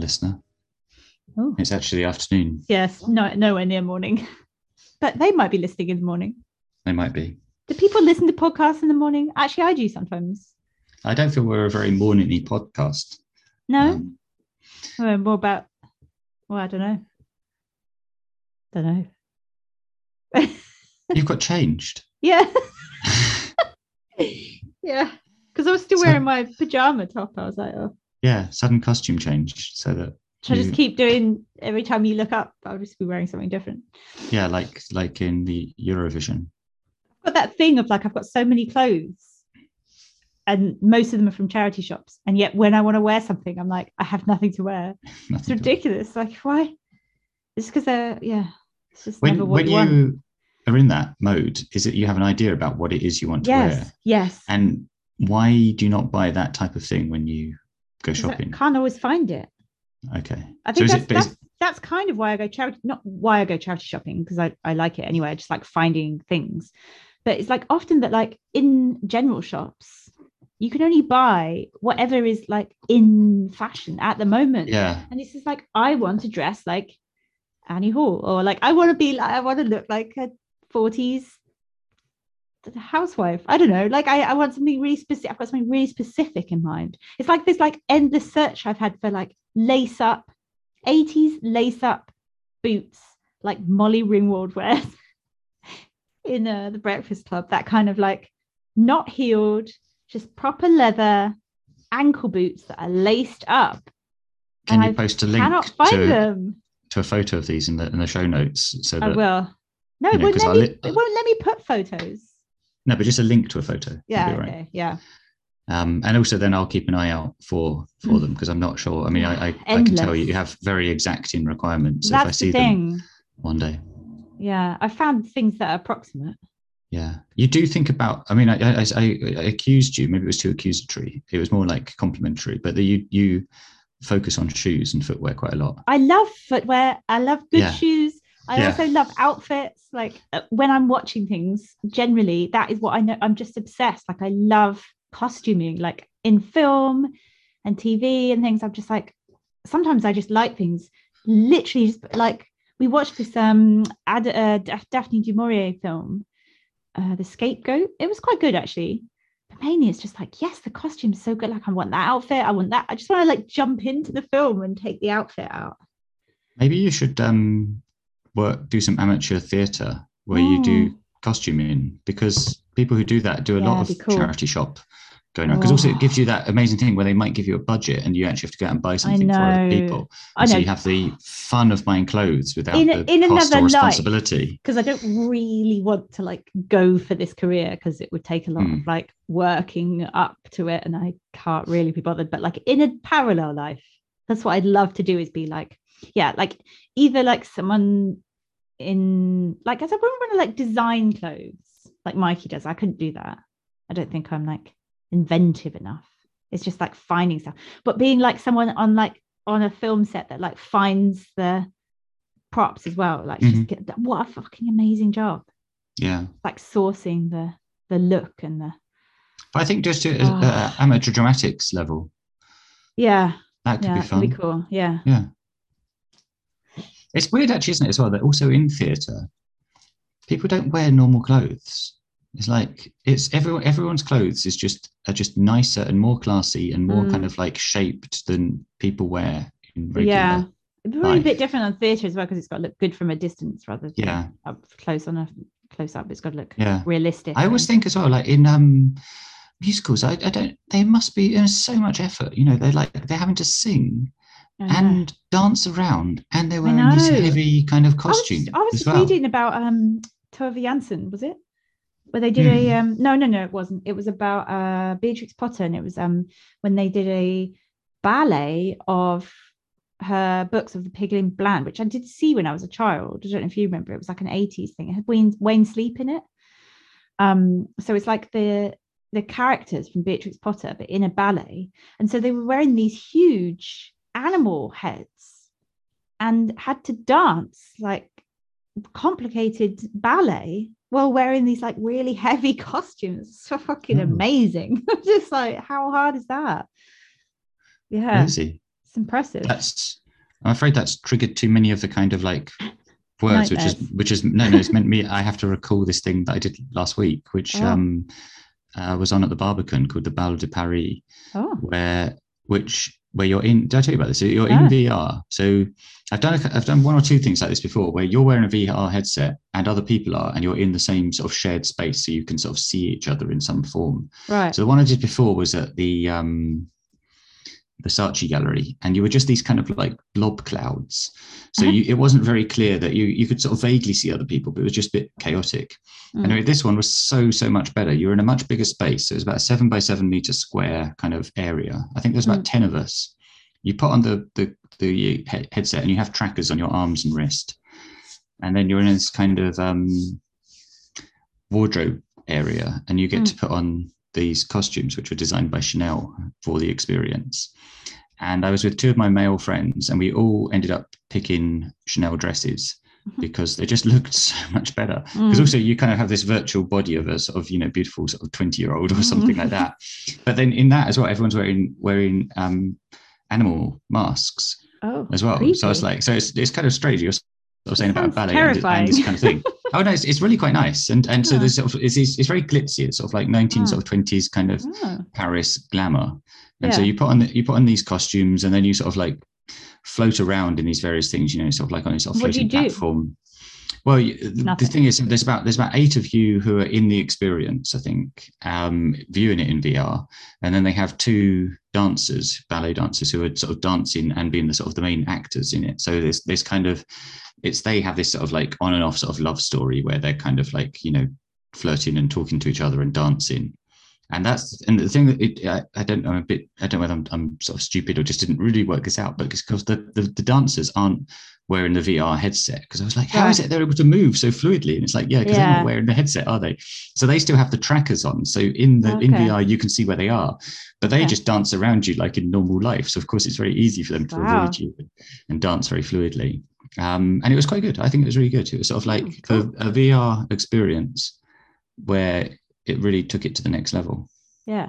listener. Oh. It's actually afternoon. Yes, no, nowhere near morning. But they might be listening in the morning. They might be. Do people listen to podcasts in the morning? Actually, I do sometimes. I don't feel we're a very morningy podcast. No, Um, Uh, more about. Well, I don't know. Don't know. you've got changed. yeah, yeah. Because I was still So- wearing my pajama top. I was like, oh, yeah, sudden costume change. So that should I just keep doing every time you look up? I'll just be wearing something different. yeah, like like in the Eurovision. I've got that thing of like I've got so many clothes and most of them are from charity shops and yet when I want to wear something I'm like I have nothing to wear it's Nothing to- ridiculous like why it's because they're yeah it's just When never what when you want are in that mode, is it you have an idea about what it is you want to yes wear? yes And why do you not buy that type of thing when you go 'Cause I shopping? can't always find it Okay. I think is that's, it- that's, that's kind of why I go charity not why I go charity shopping because I, I like it anyway I just like finding things but it's like often that like in general shops you can only buy whatever is like in fashion at the moment Yeah. And this is like, I want to dress like Annie Hall, or like, I want to be like, I want to look like a 40s housewife. I don't know. Like, I, I want something really specific. I've got something really specific in mind. It's like this like endless search I've had for like lace up, 80s lace up boots, like Molly Ringwald wears in uh, the Breakfast Club. That kind of like not heeled, just proper leather ankle boots that are laced up Can you I post a link cannot find to, them. to a photo of these in the in the show notes so I that will. No, you it won't let I me. li- it won't let me put photos. No, but just a link to a photo. Yeah. right. Okay. Yeah. Um, and also then I'll keep an eye out for for Mm. them because I'm not sure. I mean, I I, I can tell you you have very exacting requirements. So if I That's see the them thing. one day, Yeah, I found things that are approximate. yeah, you do think about. I mean, I I, I, I accused you. Maybe it was too accusatory. It was more like complimentary. But the, you you focus on shoes and footwear quite a lot. I love footwear. I love good Yeah. shoes. I Yeah. also love outfits. Like uh, when I'm watching things, generally that is what I know. I'm just obsessed. Like I love costuming, like in film and TV and things. I'm just like sometimes I just like things. Literally, just like we watched this um Ad, uh, Daphne du Maurier film, uh, The Scapegoat. It was quite good actually. But mainly it's just like, yes, the costume's so good. Like I want that outfit. I want that. I just want to like jump into the film and take the outfit out. Maybe you should um work do some amateur theatre where you do Mm. costuming because people who do that do a Yeah, lot of cool. charity shop going on because also it gives you that amazing thing where they might give you a budget and you actually have to go out and buy something for other people. I And know So you have the fun of buying clothes without In- the in cost or responsibility. because I don't really want to like go for this career because it would take a lot Hmm. of like working up to it and I can't really be bothered. But like in a parallel life, that's what I'd love to do is be like, yeah, like either like someone in like as I wouldn't want to like design clothes like Mikey does. I couldn't do that. I don't think I'm like inventive enough. It's just like finding stuff. But being like someone on like on a film set that like finds the props as well. Like Mhm. just get what a fucking amazing job. Yeah. Like sourcing the the look and the But I think just to Ah. uh, amateur dramatics level, yeah, that could yeah, be fun. be cool. Yeah. Yeah. It's weird actually, isn't it, as well, that also in theatre, people don't wear normal clothes. It's like it's everyone everyone's clothes is just are just nicer and more classy and more Mm. kind of like shaped than people wear in regular. Yeah. Be really a bit different on theatre as well because it's got to look good from a distance rather than Yeah. up close on a close up. It's got to look Yeah. realistic. I always think as well, like in um musicals, I, I don't they must be there's so much effort. You know, they're like they're having to sing And dance around and they were in this heavy kind of I was, I was as just well. reading about um Tove Jansson, was it? Where they did a Hmm. um no no no it wasn't. It was about uh Beatrix Potter and it was um when they did a ballet of her books of the Pigling Bland, which I did see when I was a child. I don't know if you remember. It was like an 80s thing. It had Wayne, Wayne Sleep in it. Um, so it's like the the characters from Beatrix Potter, but in a ballet. And so they were wearing these huge animal heads and had to dance like complicated ballet while wearing these like really heavy costumes. So fucking Hmm. amazing. Just like how hard is that? Yeah. It's impressive. That's I'm afraid that's triggered too many of the kind of like words, which is which is no, no, it's meant me. I have to recall this thing that I did last week, which Oh. um uh, was on at the Barbican called the Bal de Paris, oh, where which where you're in. Did I tell you about this? You're Ah. in VR. So I've done a, I've done one or two things like this before, where you're wearing a VR headset and other people are, and you're in the same sort of shared space, so you can sort of see each other in some form. right. So the one I did before was at the um, the Saatchi Gallery, and you were just these kind of like blob clouds. So Uh-huh. you, it wasn't very clear that you you could sort of vaguely see other people, but it was just a bit chaotic. Mm. Anyway, this one was so so much better. You were in a much bigger space. So it was about a seven by seven meter square kind of area. I think there's about ten of us. You put on the the the he- headset, and you have trackers on your arms and wrist, and then you're in this kind of um, wardrobe area, and you get Mm. to put on these costumes, which were designed by Chanel for the experience. And I was with two of my male friends, and we all ended up picking Chanel dresses Mhm. because they just looked so much better. Because Mm. also you kind of have this virtual body of a sort of you know beautiful sort of twenty year old or something like that. But then in that as well, everyone's wearing wearing um, animal masks oh, as well. So it's creepy. like so it's it's kind of strange. You're sort of saying about ballet and, and this kind of thing. oh no, it's, it's really quite nice. And and so Yeah. there's sort of it's, it's very glitzy. It's sort of like nineteen Ah. sort of twenties kind of Oh, Paris glamour. And so you put on the, you put on these costumes, and then you sort of like float around in these various things. You know, sort of like on this sort of What do you floating platform. Well, the, the thing is, there's about there's about eight of you who are in the experience. I think um, viewing it in VR, and then they have two dancers, ballet dancers, who are sort of dancing and being the sort of the main actors in it. So there's this kind of it's they have this sort of like on and off sort of love story where they're kind of like you know flirting and talking to each other and dancing and that's and the thing that it, I, I don't know I'm a bit I don't know whether I'm, I'm sort of stupid or just didn't really work this out, but because the, the the dancers aren't wearing the VR headset because I was like, how is it they're able to move so fluidly? And it's like, yeah, because they're Yeah. not wearing the headset, are they? So they still have the trackers on. So in the in VR you can see where they are, but they Yeah. just dance around you like in normal life. So of course it's very easy for them to Wow. avoid you and dance very fluidly. Um, and it was quite good. I think it was really good. It was sort of like Oh, cool. a, a VR experience where it really took it to the next level. yeah.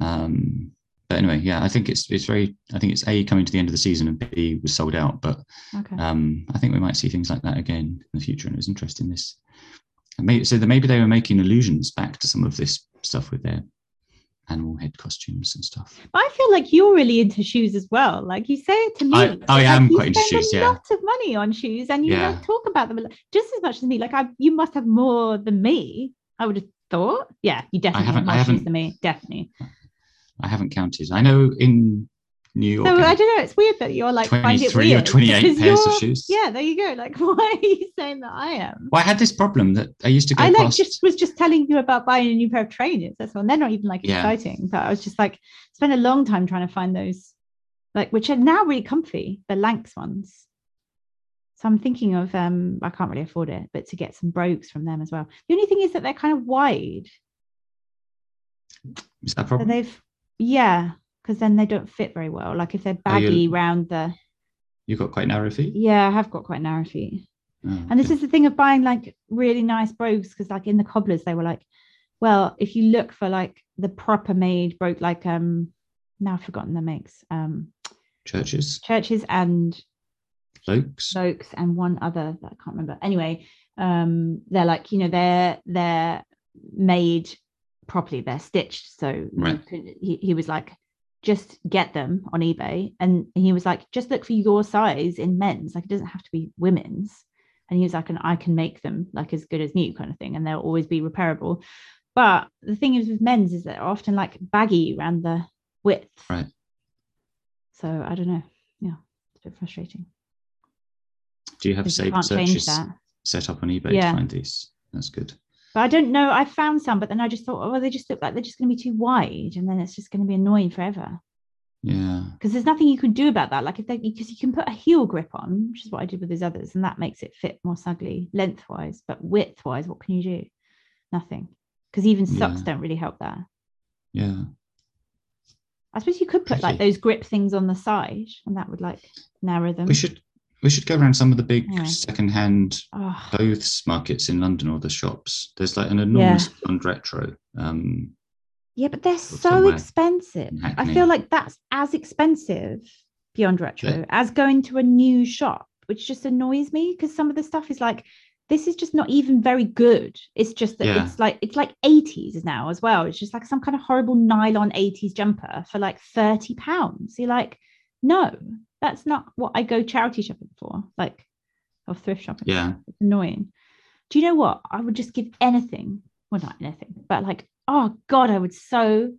Um, but anyway, yeah, I think it's it's very. I think it's a coming to the end of the season and b was sold out. But Okay. um, I think we might see things like that again in the future, and it was interesting. This, maybe, so that maybe they were making allusions back to some of this stuff with their animal head costumes and stuff. I feel like you're really into shoes as well. Like you say it to me. I- I like, am you quite into spend shoes, A yeah. lot of money on shoes, and you Yeah. like talk about them just as much as me. Like I, you must have more than me. I would have thought. Yeah, you definitely have haven't- I more shoes haven't- than me. Definitely. I haven't counted. I know in New York, So I don't know. It's weird that you're like find it 23 or 28 pairs of shoes. Yeah, there you go. Like, why are you saying that I am? well, I had this problem that I used to go I like past. just was just telling you about buying a new pair of trainers. That's all. And they're not even like Yeah. exciting, but I was just like spent a long time trying to find those, like which are now really comfy, the Lanks ones. So I'm thinking of um, I can't really afford it, but to get some brogues from them as well. The only thing is that they're kind of wide. is that a So problem? they've yeah, because then they don't fit very well. Like if they're Oh, baggy round the You've got quite narrow feet. yeah, I have got quite narrow feet. Oh, And this is the thing of buying like really nice brogues because like in the cobblers they were like, well, if you look for like the proper made brogue, like um now I've forgotten the makes, um churches, churches and folks. Oaks and one other that I can't remember. Anyway, um, they're like, you know, they're they're made properly, they're stitched. So Right. he, he was like, just get them on eBay. And he was like, just look for your size in men's. Like it doesn't have to be women's. And he was like, and I can make them like as good as new kind of thing, and they'll always be repairable. But the thing is with men's is they're often like baggy around the width. Right. So I don't know. Yeah, it's a bit frustrating. Do you have saved searches set up on eBay Yeah. to find these? That's good. But I don't know. I found some, but then I just thought, oh, well, they just look like they're just going to be too wide, and then it's just going to be annoying forever. Yeah. Because there's nothing you can do about that. Like if they, because you can put a heel grip on, which is what I did with these others, and that makes it fit more snugly lengthwise. But widthwise, what can you do? Nothing. Because even socks Yeah. don't really help that. Yeah. I suppose you could put like those grip things on the side, and that would like narrow them. We should we should go around some of the big Yeah. second-hand Oh, clothes markets in London or the shops. There's like an enormous Beyond Retro. Um, yeah, but they're so expensive. I feel like that's as expensive Beyond Retro as going to a new shop, which just annoys me because some of the stuff is like, this is just not even very good. It's just that Yeah. it's like it's like 80s now as well. It's just like some kind of horrible nylon 80s jumper for like 30 pounds. You're like, no, that's not what I go charity shopping for. Like or thrift shopping. for. Yeah. It's annoying. Do you know what? I would just give anything. Well, not anything, but like, oh God, I would so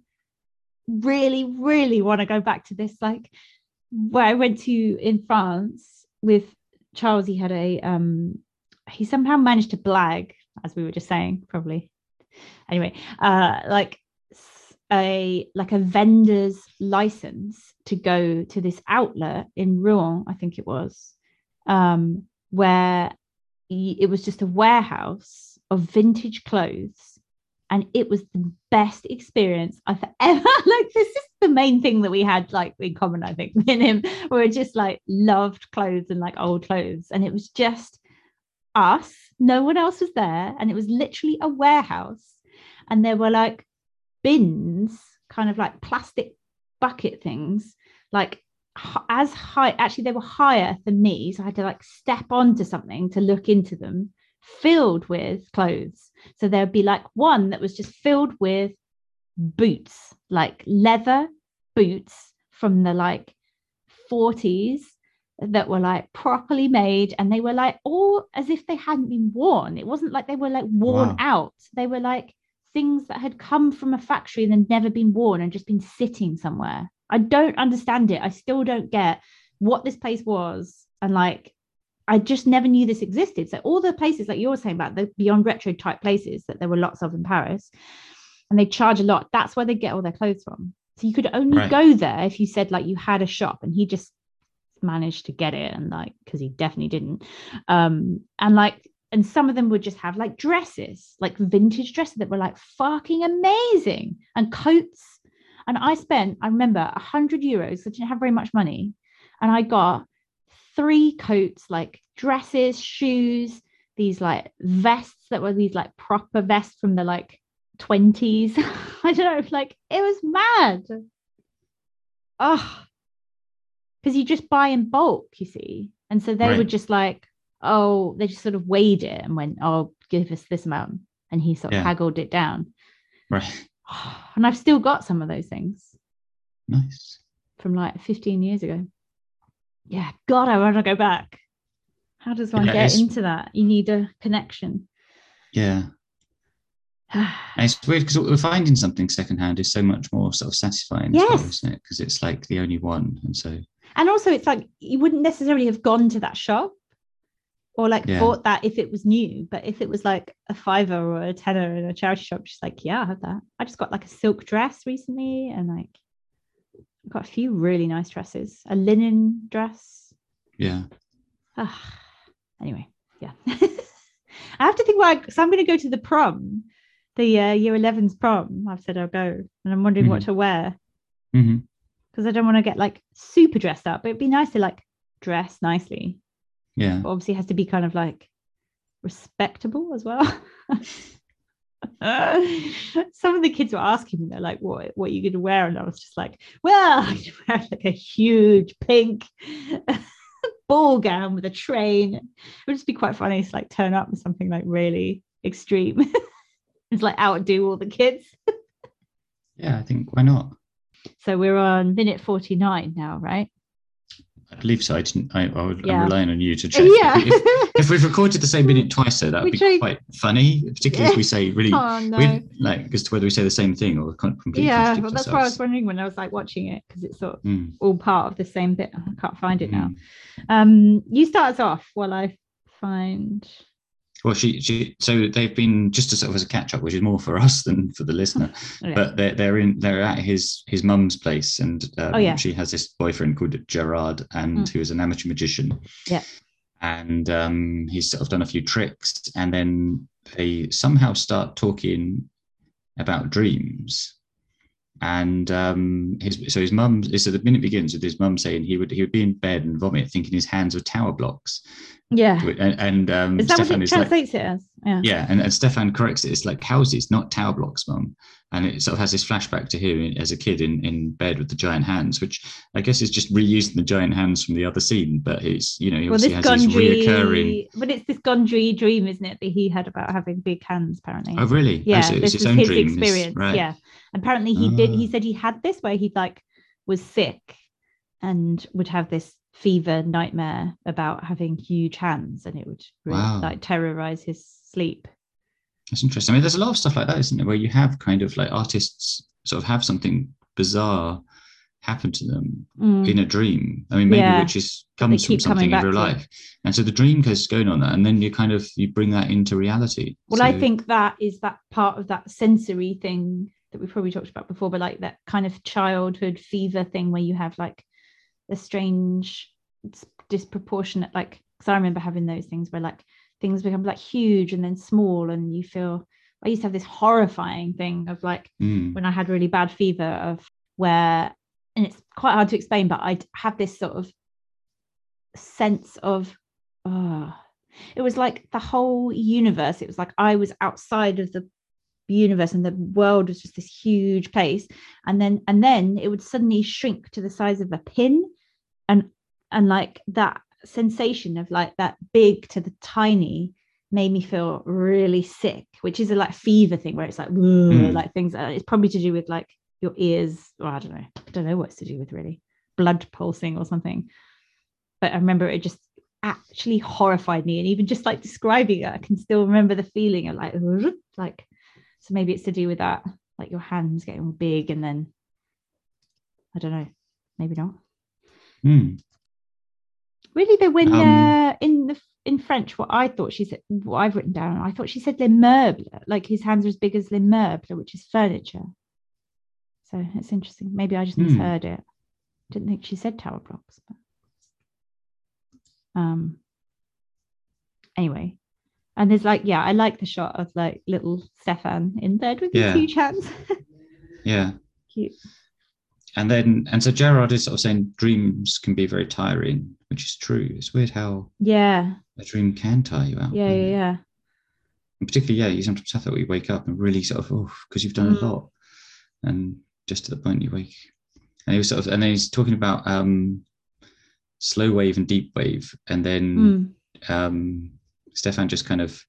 really, really want to go back to this. Like where I went to in France with Charles, he had a um he somehow managed to blag, as we were just saying, probably. Anyway, uh like a like a vendor's license to go to this outlet in Rouen, I think it was, um, where it was just a warehouse of vintage clothes and it was the best experience I've ever like this is the main thing that we had like in common I think. Me him we just like loved clothes and like old clothes and it was just us. No one else was there and it was literally a warehouse and there were like bins kind of like plastic bucket things like as high actually they were higher than me so I had to like step onto something to look into them filled with clothes so there'd be like one that was just filled with boots, like leather boots from the like 40s that were like properly made and they were like all as if they hadn't been worn. It wasn't like they were like worn Wow. out. They were like things that had come from a factory and had never been worn and just been sitting somewhere. I don't understand it. I still don't get what this place was and like I just never knew this existed. So all the places like you're saying about the beyond retro type places that there were lots of in Paris, and they charge a lot. That's where they get all their clothes from. So you could only Right. go there if you said like you had a shop, and he just managed to get it, and like because he definitely didn't. Um, and like, and some of them would just have like dresses, like vintage dresses that were like fucking amazing, and coats. And I spent, I remember, a hundred euros. I didn't have very much money, and I got three coats, like dresses, shoes, these like vests that were these like proper vests from the like 20s. I don't know, like it was mad. Oh, because you just buy in bulk, you see. And so they Right. would just like, oh, they just sort of weighed it and went, oh, give us this amount. And he sort of Yeah. haggled it down. Right. And I've still got some of those things Nice. from like 15 years ago. Yeah, God, I want to go back. How does one Yeah, get into that? You need a connection. Yeah. And it's weird because we're finding something secondhand is so much more sort of satisfying as well, isn't it? Because it's like the only one. And so, and also, it's like you wouldn't necessarily have gone to that shop or like Yeah. bought that if it was new. But if it was like a fiver or a tenner in a charity shop, she's like, yeah, I have that. I just got like a silk dress recently and like I've got a few really nice dresses, a linen dress. yeah. Ah, anyway, yeah. I have to think why, so I'm going to go to the prom, the uh, year 11's prom. I've said I'll go, and I'm wondering what Mhm. to wear because I don't want to get like super dressed up. But it'd be nice to like dress nicely. Yeah. But obviously, has to be kind of like respectable as well. Some of the kids were asking me, they're like, "What, what are you going to wear?" And I was just like, "Well, I'm wear like a huge pink ball gown with a train." It would just be quite funny to like turn up with something like really extreme. it's like outdo all the kids. Yeah. I think why not? So we're on minute 49 now, right? I believe so. I didn't. I, I would, Yeah. I'm relying on you to check. Yeah. If, if, we've recorded the same minute twice, though, that would be quite funny, particularly if we say really, oh no. we, like, as to whether we say the same thing or completely yeah, well, that's what I was wondering when I was like watching it because it's sort of Mm, all part of the same bit. I can't find it now. mm. Um, you start us off while I find. Well, she, she, so they've been just to sort of as a catch up, which is more for us than for the listener. But they're they're in they're at his his mum's place, and um, Oh, yeah. she has this boyfriend called Gerard, and Mm. who is an amateur magician. Yeah. and um, he's sort of done a few tricks, and then they somehow start talking about dreams, and um, his so his mum. So the minute begins with his mum saying he would he would be in bed and vomit, thinking his hands were tower blocks. Yeah. And, and um, Is that Stefan what it is like, it as? Yeah. yeah, and, and Stefan corrects it. It's like houses, not tower blocks, mum. And it sort of has this flashback to him as a kid in, in bed with the giant hands, which I guess is just reusing the giant hands from the other scene. But it's you know he Well, obviously this has his reoccurring. But it's this Gondry dream, isn't it, that he had about having big hands, apparently. Oh really? Oh, yeah, so it's this his was own his dream. Experience. right. Yeah, apparently he did. He Ah. said he had this where he like was sick and would have this fever nightmare about having huge hands, and it would really, Wow. like terrorize his sleep. That's interesting. I mean, there's a lot of stuff like that, isn't there? Where you have kind of like artists sort of have something bizarre happen to them Mm. in a dream. I mean, maybe Yeah, which is comes from something in real life, and so the dream goes going on that, and then you kind of you bring that into reality. Well, I think that is that part of that sensory thing that we've probably talked about before, but like that kind of childhood fever thing where you have like a strange, disproportionate, like, because I remember having those things where like things become like huge and then small, and you feel. I used to have this horrifying thing of like Mm, when I had really bad fever of where, and it's quite hard to explain, but I'd have this sort of sense of, oh, it was like the whole universe. It was like I was outside of the universe and the world was just this huge place. And then, and then it would suddenly shrink to the size of a pin. And, and like that sensation of like that big to the tiny made me feel really sick, which is a like fever thing where it's like, Mm. like things. uh, It's probably to do with like your ears, or I don't know. I don't know what it's to do with really, blood pulsing or something. But I remember it just actually horrified me, and even just like describing it, I can still remember the feeling of like, like. So maybe it's to do with that, like your hands getting big, and then I don't know, maybe not. mm. Really, though, when Um, uh, in the in French, what I thought she said, what I've written down, I thought she said les meubles, like his hands are as big as les meubles, which is furniture. So it's interesting. Maybe I just Hmm. misheard it. Didn't think she said tower blocks. But... Um. Anyway, and there's like, yeah, I like the shot of like little Stefan in bed with Yeah. his huge hands. Yeah. Cute. And then, and so Gerard is sort of saying dreams can be very tiring, which is true. It's weird how Yeah, a dream can tire you out. yeah, yeah, yeah. And particularly, yeah, you sometimes have that where you wake up and really sort of, oh, because you've done Mm. a lot, and just to the point you wake. And he was sort of, and then he's talking about um, slow wave and deep wave, and then Mm. um, Stefan just kind of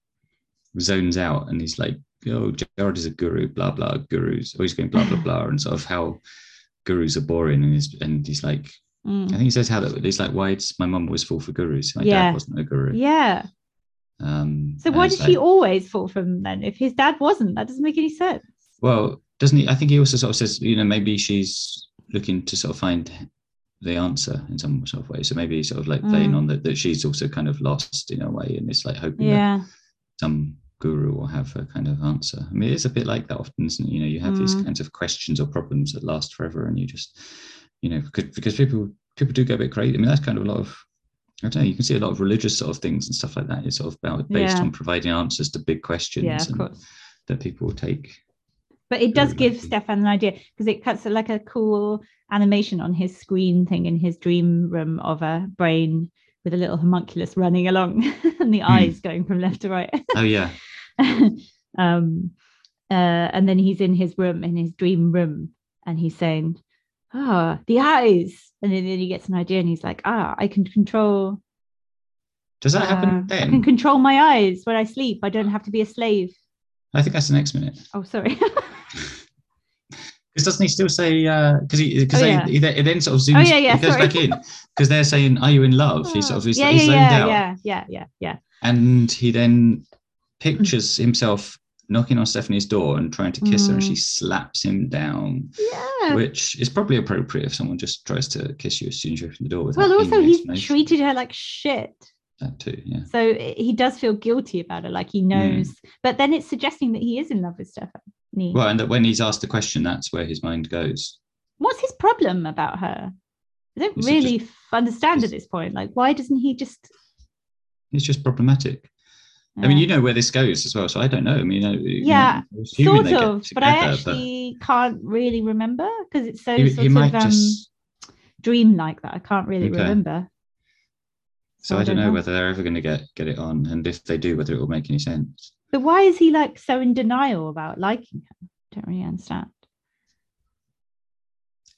zones out, and he's like, "Oh, Gerard is a guru, blah blah, gurus." Always going blah blah blah, and sort of how gurus are boring, and he's and he's like, I Mm. think he says how that he's like, "Why does my mum always fall for gurus? My Yeah. dad wasn't a guru." Yeah. Um, So why did he like- always fall from them then? If his dad wasn't, that doesn't make any sense. Well, doesn't he? I think he also sort of says, you know, maybe she's looking to sort of find the answer in some sort of way. So maybe sort of like playing Mm. on that that she's also kind of lost in a way, and it's like hoping that some guru will have a kind of answer. I mean, it is a bit like that often, isn't it? You know, you have these Mm. kinds of questions or problems that last forever, and you just, you know, because, because people people do go a bit crazy. I mean, that's kind of a lot of. I don't know. You can see a lot of religious sort of things and stuff like that. It's sort of about based Yeah. on providing answers to big questions Yeah, and that people will take. But it does give. Stefan an idea because it cuts like a cool animation on his screen thing in his dream room of a brain with a little homunculus running along and the Hmm. eyes going from left to right. Oh yeah, um, uh, and then he's in his room, in his dream room, and he's saying, "Ah, the eyes." And then, then he gets an idea, and he's like, "Ah, I can control. does that uh, happen I can control my eyes when I sleep. I don't have to be a slave." I think that's the next minute. Oh, sorry. Because doesn't he still say? Uh, because he because Oh, yeah. he, then- it then sort of zooms. Oh, yeah, yeah, He goes sorry. back in because they're saying, "Are you in love?" He sort of hmm. he's, yeah, he's yeah, zoned yeah, out, yeah, yeah, yeah, yeah. and he then pictures hmm. himself knocking on Stephanie's door and trying to kiss her, and she Mm. slaps him down, Yeah. which is probably appropriate if someone just tries to kiss you as soon as you open the door. Well, also he's treated her like shit. that too. Yeah. So eh, he does feel guilty about it, like he hmm. knows. But then it's suggesting that he is in love with Well, and that when he's asked the question, that's where his mind goes. What's his problem about her? I don't Is really f- understand at this point. Like, why doesn't he just? It's just problematic. I mean, you know where this goes as well, so I don't know. I mean, uh, you Yeah, know, sort of, but I together, actually can't really remember because it's so he, sort he of um, just. dream-like that I can't really Okay. remember. So I don't know whether they're ever going to get get it on, and if they do, whether it will make any sense. But why is he like so in denial about liking her? Don't really understand.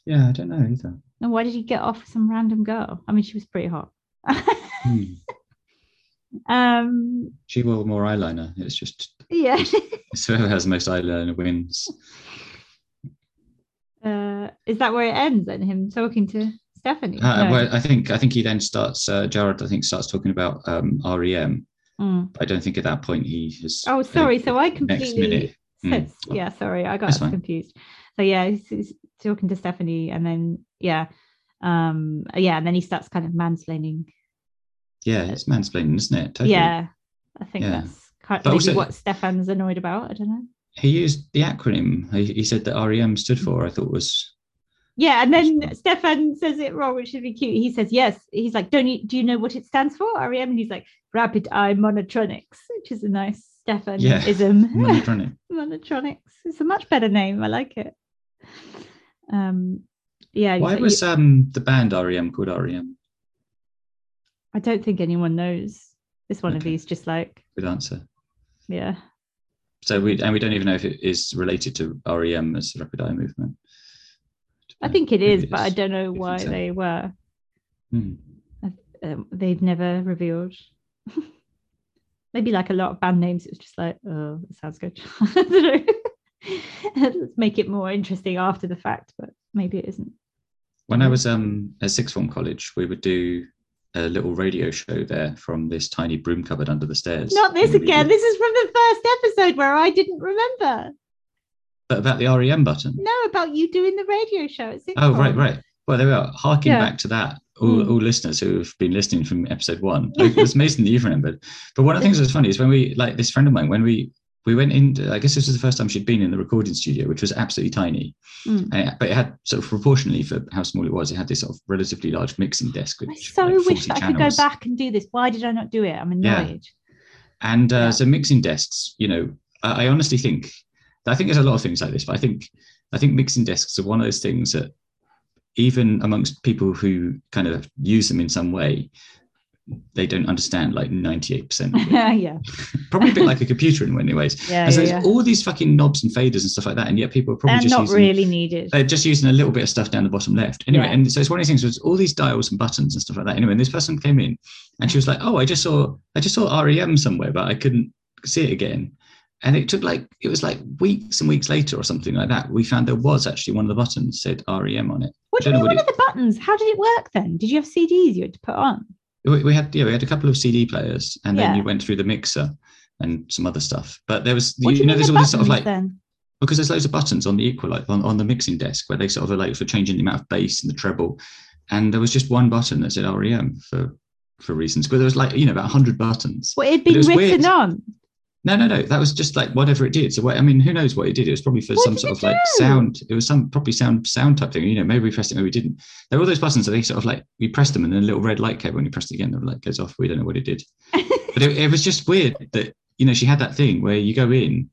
Yeah, I don't know either. And why did he get off with some random girl? I mean, she was pretty hot. Hmm. um, She wore more eyeliner. It's just yeah. it's whoever has the most eyeliner wins. uh, is that where it ends? Then him talking to Stephanie? Uh, No. well, I think I think he then starts. Uh, Jared, I think, starts talking about um, REM. Mm. I don't think at that point he has. Oh, sorry. So I next completely minute. Mm. said, yeah, sorry, I got That's fine. confused. So yeah, he's, he's talking to Stephanie, and then yeah, um, yeah, and then he starts kind of mansplaining. Yeah, it's mansplaining, isn't it? Totally. Yeah, I think Yeah. that's kind But maybe also- what Stefan's annoyed about. I don't know. He used the acronym. He, he said that REM stood for. I thought was Yeah, and then Stefan says it wrong, which should be cute. He says yes. He's like, "Don't you? Do you know what it stands for?" REM, and he's like, "Rapid Eye Monotronics," which is a nice Stefan Yeah. monotronic. Monotronics. It's a much better name. I like it. Um, yeah. Why like, was um the band REM called REM? I don't think anyone knows. It's one of these, just like Good answer. yeah. So we and we don't even know if it is related to REM as the rapid eye movement. I think it is, but I don't know why so. they were. Hmm. Um, they've never revealed. Maybe like a lot of band names, it was just like, oh, that sounds good. I don't know. Let's make it more interesting after the fact, but maybe it isn't. When I was um at sixth form college, we would do a little radio show there from this tiny broom cupboard under the stairs. Not this again. This is from the first episode where I didn't remember. But about the REM button. No, about you doing the radio show sixth Oh, right, right. Well, there we are. Harking Yeah. back to that, all, Mm. all listeners who have been listening from episode one, like, it's amazing that you've remembered. But one of the things that's funny is when we, like this friend of mine, when we we went in, I guess this was the first time she'd been in the recording studio, which was absolutely tiny, Mm. And it- but it had sort of proportionally for how small it was, it had this sort of relatively large mixing desk. I so like, wish that I could go back and do this. Why did I not do it? I'm annoyed Yeah. And uh, Yeah. so mixing desks, you know, I, I honestly think, I think there's a lot of things like this, but I think, I think mixing desks are one of those things that even amongst people who kind of use them in some way, they don't understand like 98% of it. yeah. Probably a bit like a computer in many ways. Yeah. and so yeah, there's yeah. all these fucking knobs and faders and stuff like that. And yet people are probably They're just not using, really needed. they're just using a little bit of stuff down the bottom left. Anyway, Yeah. and so it's one of these things with all these dials and buttons and stuff like that. Anyway, and this person came in and she was like, Oh, I just saw I just saw REM somewhere, but I couldn't see it again. And it took like it was like weeks and weeks later or something like that. We found there was actually one of the buttons said REM on it. What do you mean one of the buttons? How did it work then? Did you have CDs you had to put on? We, we had yeah, we had a couple of CD players and then Yeah. you went through the mixer and some other stuff. But there was you, you know there's the all this sort of like then? because there's loads of buttons on the equalizer on, on the mixing desk where they sort of are like for changing the amount of bass and the treble. And there was just one button that said REM for for reasons. But there was like, you know, about 100 buttons. Well, it'd it been was written weird. on. No, no, no. That was just like whatever it did. So what, I mean, who knows what it did? It was probably for What some sort of like do? sound. It was some probably sound sound type thing. You know, maybe we pressed it, maybe we didn't. There were all those buttons that they sort of like we pressed them and then a little red light came when you pressed it again. The light goes off. We don't know what it did. But it, it was just weird that you know she had that thing where you go in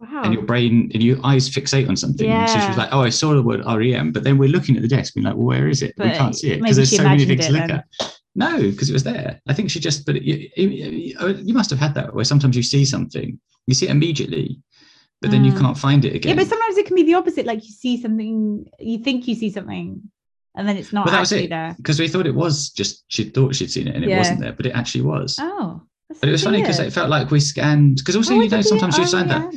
Wow. and your brain and your eyes fixate on something. Yeah. So she was like, "Oh, I saw the word REM," but then we're looking at the desk, being like, "Well, where is it? we can't see it because there's so many things to look then. at." No, because it was there. I think she just, but you, you, oh, you must have had that where sometimes you see something, you see it immediately, but then you Mm. can't find it again. yeah, but sometimes it can be the opposite. Like you see something, you think you see something, and then it's not But that was actually it. there. Because we thought it was just she thought she'd seen it and it Yeah. wasn't there, but it actually was. Oh. that's but it was so funny because it felt like we scanned. Because also, Why you know, sometimes you find that.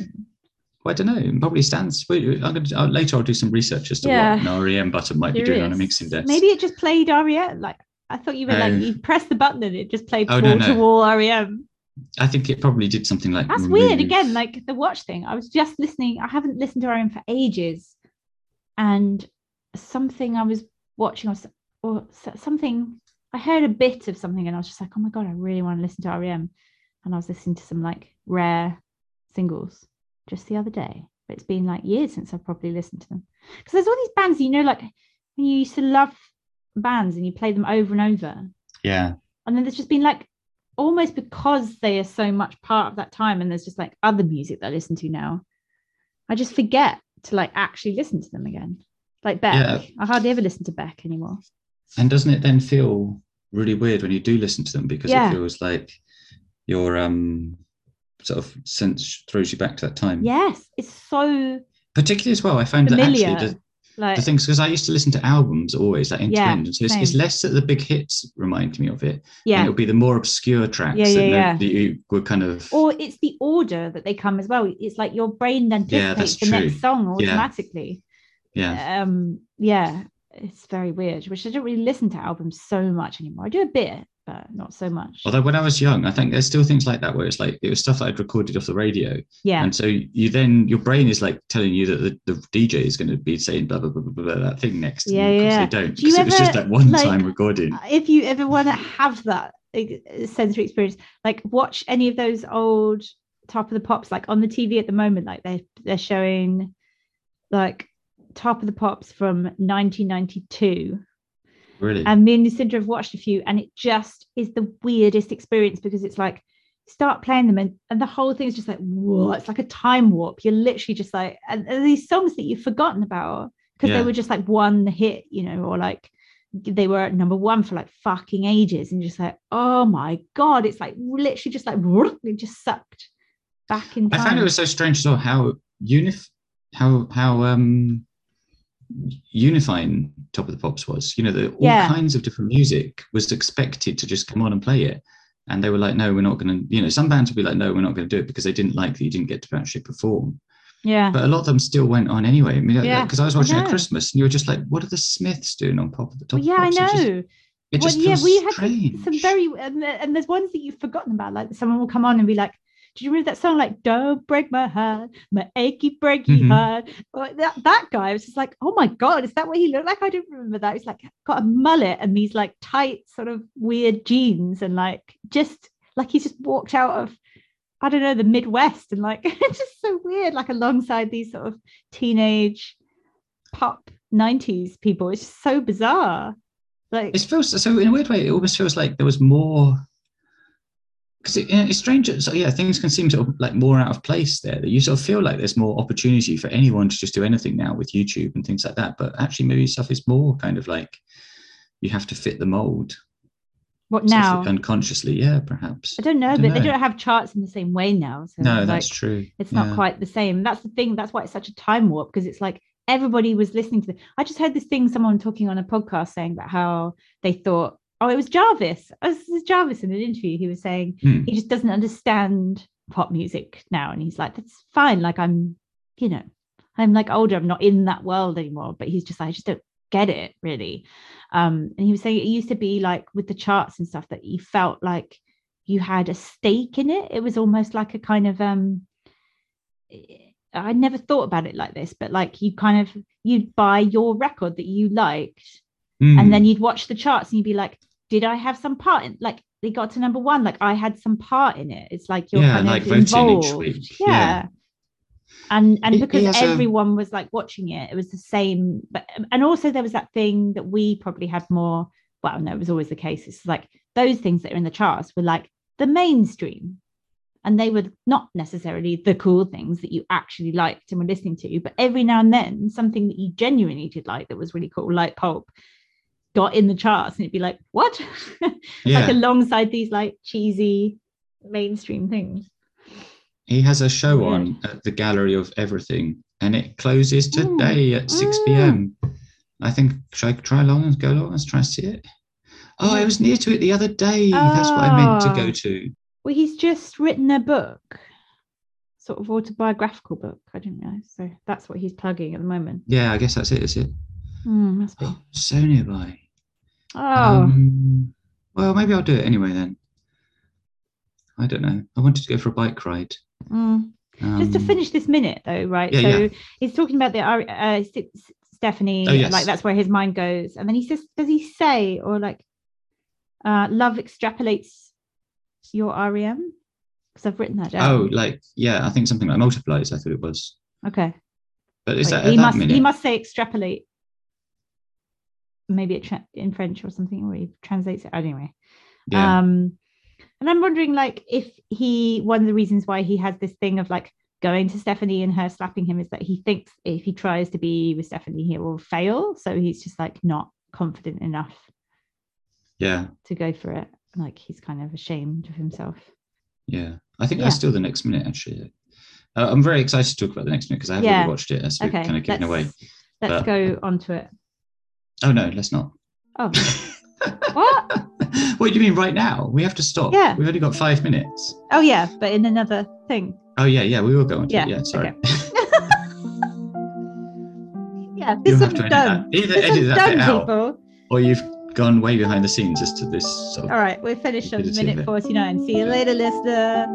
I don't know. Probably stands. I'm gonna, later, I'll do some research as to Yeah. what an REM button might be doing on a mixing desk. Maybe it just played REM. Like I thought you were like oh. you press the button and it just played Oh, wall no, to wall REM. I think it probably did something like That's weird. Again, like the watch thing. I was just listening. I haven't listened to REM for ages, and something I was watching or, or something. I heard a bit of something, and I was just like, "Oh my god, I really want to listen to REM." And I was listening to some like rare singles just the other day. But it's been like years since I've probably listened to them. Because there's all these bands, you know, like when you used to love bands and you play them over and over, Yeah. and then there's just been like almost because they are so much part of that time and there's just like other music that I listen to now, I just forget to like actually listen to them again. Like Beck. Yeah. I hardly ever listen to Beck anymore. And doesn't it then feel really weird when you do listen to them because Yeah. it feels like your um sort of sense throws you back to that time. Yes, it's so Particularly as well, I found familiar. that actually like the things because I used to listen to albums always like end to Yeah, end. And so it's, it's less that the big hits remind me of it. And yeah. it'll be the more obscure tracks Yeah, that, yeah, no- yeah. that you were kind of Or it's the order that they come as well. It's like your brain Yeah, anticipates that's the next song Yeah. automatically. yeah. Um, yeah, it's very weird. Which I don't really listen to albums so much anymore. I do a bit, but not so much. Although when I was young, I think there's still things like that where it's like it was stuff that I'd recorded off the radio. yeah, And so you then your brain is like telling you that the, the DJ is going to be saying blah blah blah blah, blah that thing next. Yeah, yeah. They don't Do because it was just that one like, time recording. if you ever want to have that sensory experience, like watch any of those old Top of the Pops, like on the TV at the moment, like they they're showing like Top of the Pops from 1992. Really. And me and Lucinda have watched a few, and it just is the weirdest experience because it's like start playing them and, and the whole thing is just like whoa, it's like a time warp. You're literally just like and, and these songs that you've forgotten about because Yeah. they were just like one hit, you know, or like they were at number one for like fucking ages, and you're just like, oh my god, it's like literally just like it just sucked back in time. I found it was so strange as well how unif how how um unifying Top of the Pops was. You know, the all Yeah. kinds of different music was expected to just come on and play it. And they were like, no, we're not going to, you know, some bands would be like, no, we're not going to do it because they didn't like that you didn't get to actually perform. yeah, But a lot of them still went on anyway. I mean, Yeah, because I was I watching at. Christmas and you were just like, what are the Smiths doing on Pop of the Top? Well, yeah, I Pops? It just- know. It well, just yeah, we had some very and, and there's ones that you've forgotten about. Like someone will come on and be like, "Did you remember that song? Like, don't break my heart, my achy breaky Mhm. heart." Well, that that guy was just like, "Oh my god, is that what he looked like?" I didn't remember that. He's like got a mullet and these like tight sort of weird jeans and like just like he's just walked out of. I don't know the Midwest and like it's just so weird, like alongside these sort of teenage pop 90s people. It's just so bizarre. Like It feels so in a weird way. It almost feels like there was more because it, it's strange. So yeah, things can seem sort of like more out of place there. That you sort of feel like there's more opportunity for anyone to just do anything now with YouTube and things like that. But actually, maybe stuff is more kind of like you have to fit the mold what now? unconsciously. Yeah, perhaps. I don't know, I don't but they don't have charts in the same way now. So No, like, that's true. it's Yeah. not quite the same. That's the thing. That's why it's such a time warp because it's like everybody was listening to. The, I just heard this thing, someone talking on a podcast saying about how they thought, oh, it was Jarvis. Oh, this is Jarvis in an interview. He was saying Hmm. he just doesn't understand pop music now, and he's like, that's fine. Like I'm, you know, I'm like older. I'm not in that world anymore. But he's just like, I just don't get it really. Um, and he was saying it used to be like with the charts and stuff that you felt like you had a stake in it. It was almost like a kind of um I never thought about it like this, but like you kind of you'd buy your record that you liked, Hmm. and then you'd watch the charts and you'd be like, did I have some part in like they got to number one, like I had some part in it. It's like you're Yeah, kind like of involved. week. Yeah. Yeah. And and he because a- everyone was like watching it, it was the same. But um, and also there was that thing that we probably had more. Well, no, it was always the case. It's like those things that are in the charts were like the mainstream and they were not necessarily the cool things that you actually liked and were listening to but every now and then something that you genuinely did like that was really cool like pulp got in the charts and it'd be like what yeah. like alongside these like cheesy mainstream things He has a show Weird. on at the Gallery of Everything, and it closes Mm. today at 6 Mm. p.m. I think, should I try along and go along? Let's try and see it. Oh, I was near to it the other day. That's what I meant to Ah. go to. well he's just written a book sort of autobiographical book i didn't know so that's what he's plugging at the moment Yeah, I guess that's it. Is it? Hmm, must be Oh, so nearby. Oh Um, well, maybe I'll do it anyway then. I don't know. I wanted to go for a bike ride. mm. just to Um, finish this minute though right yeah, so yeah. he's talking about the uh, uh, stephanie Oh, yes. like that's where his mind goes and then he says does he say or like uh love extrapolates your rem because i've written that down Oh, like yeah, I think something like multiplies. I thought it was. okay But is that at he must minute? he must say extrapolate maybe it tra- in french or something or he translates it anyway yeah. um And I'm wondering, like, if he one of the reasons why he has this thing of like going to Stephanie and her slapping him is that he thinks if he tries to be with Stephanie, he will fail. So he's just like not confident enough Yeah, to go for it. Like he's kind of ashamed of himself. yeah. I think Yeah. that's still the next minute actually. Uh, I'm very excited to talk about the next minute because I have Yeah. already watched it. We've Okay, kind of given away. let's, let's but- go on to it. Oh no, let's not. Oh, what? what do you mean right now? We have to stop. Yeah. We've only got five minutes. Oh, yeah, but in another thing. Oh yeah, yeah, we will go on to Yeah, it. Yeah, sorry. Yeah, this one's done. Either This edit that done, out, people. or you've gone way behind the scenes as to this sort of All right, we're finished on minute 49. See you later, listener.